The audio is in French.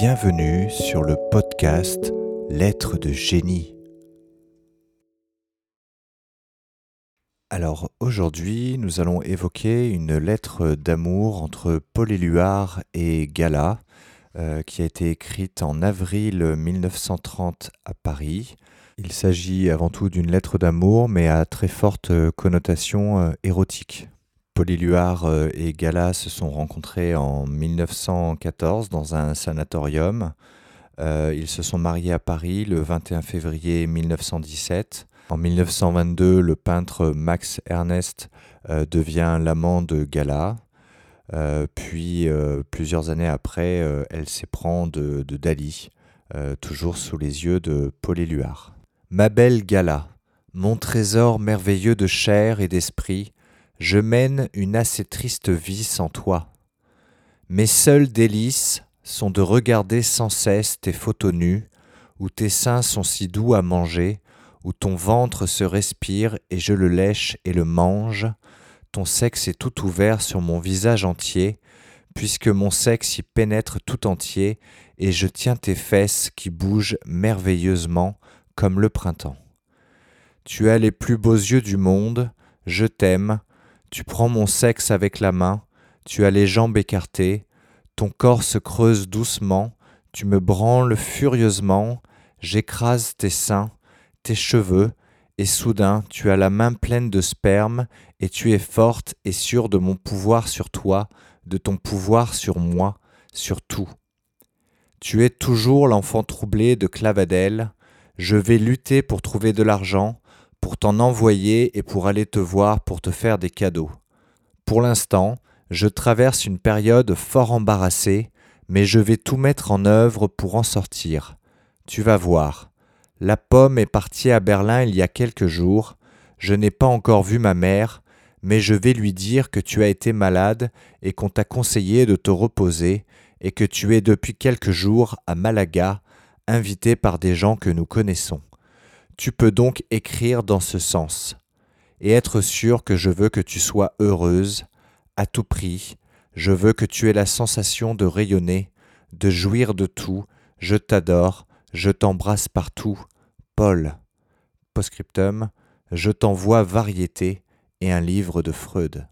Bienvenue sur le podcast Lettres de génie. Alors aujourd'hui, nous allons évoquer une lettre d'amour entre Paul Éluard et Gala, euh, qui a été écrite en avril 1930 à Paris. Il s'agit avant tout d'une lettre d'amour, mais à très forte connotation euh, érotique. Paul euh, et Gala se sont rencontrés en 1914 dans un sanatorium. Euh, ils se sont mariés à Paris le 21 février 1917. En 1922, le peintre Max Ernest euh, devient l'amant de Gala. puis, plusieurs années après, elle s'éprend de, de Dali, toujours sous les yeux de Paul Éluard. Ma belle Gala, mon trésor merveilleux de chair et d'esprit, je mène une assez triste vie sans toi. Mes seules délices sont de regarder sans cesse tes photos nues, où tes seins sont si doux à manger, où ton ventre se respire et je le lèche et le mange, ton sexe est tout ouvert sur mon visage entier, puisque mon sexe y pénètre tout entier, et je tiens tes fesses qui bougent merveilleusement comme le printemps. Tu as les plus beaux yeux du monde, je t'aime, tu prends mon sexe avec la main, tu as les jambes écartées, ton corps se creuse doucement, tu me branles furieusement, j'écrase tes seins, tes cheveux, et soudain tu as la main pleine de sperme, et tu es forte et sûre de mon pouvoir sur toi, de ton pouvoir sur moi, sur tout. Tu es toujours l'enfant troublé de Clavadel, je vais lutter pour trouver de l'argent, t'en envoyer et pour aller te voir pour te faire des cadeaux. Pour l'instant, je traverse une période fort embarrassée, mais je vais tout mettre en œuvre pour en sortir. Tu vas voir. La pomme est partie à Berlin il y a quelques jours. Je n'ai pas encore vu ma mère, mais je vais lui dire que tu as été malade et qu'on t'a conseillé de te reposer et que tu es depuis quelques jours à Malaga, invité par des gens que nous connaissons. Tu peux donc écrire dans ce sens et être sûr que je veux que tu sois heureuse à tout prix. Je veux que tu aies la sensation de rayonner, de jouir de tout. Je t'adore, je t'embrasse partout. Paul. Postscriptum. Je t'envoie Variété et un livre de Freud.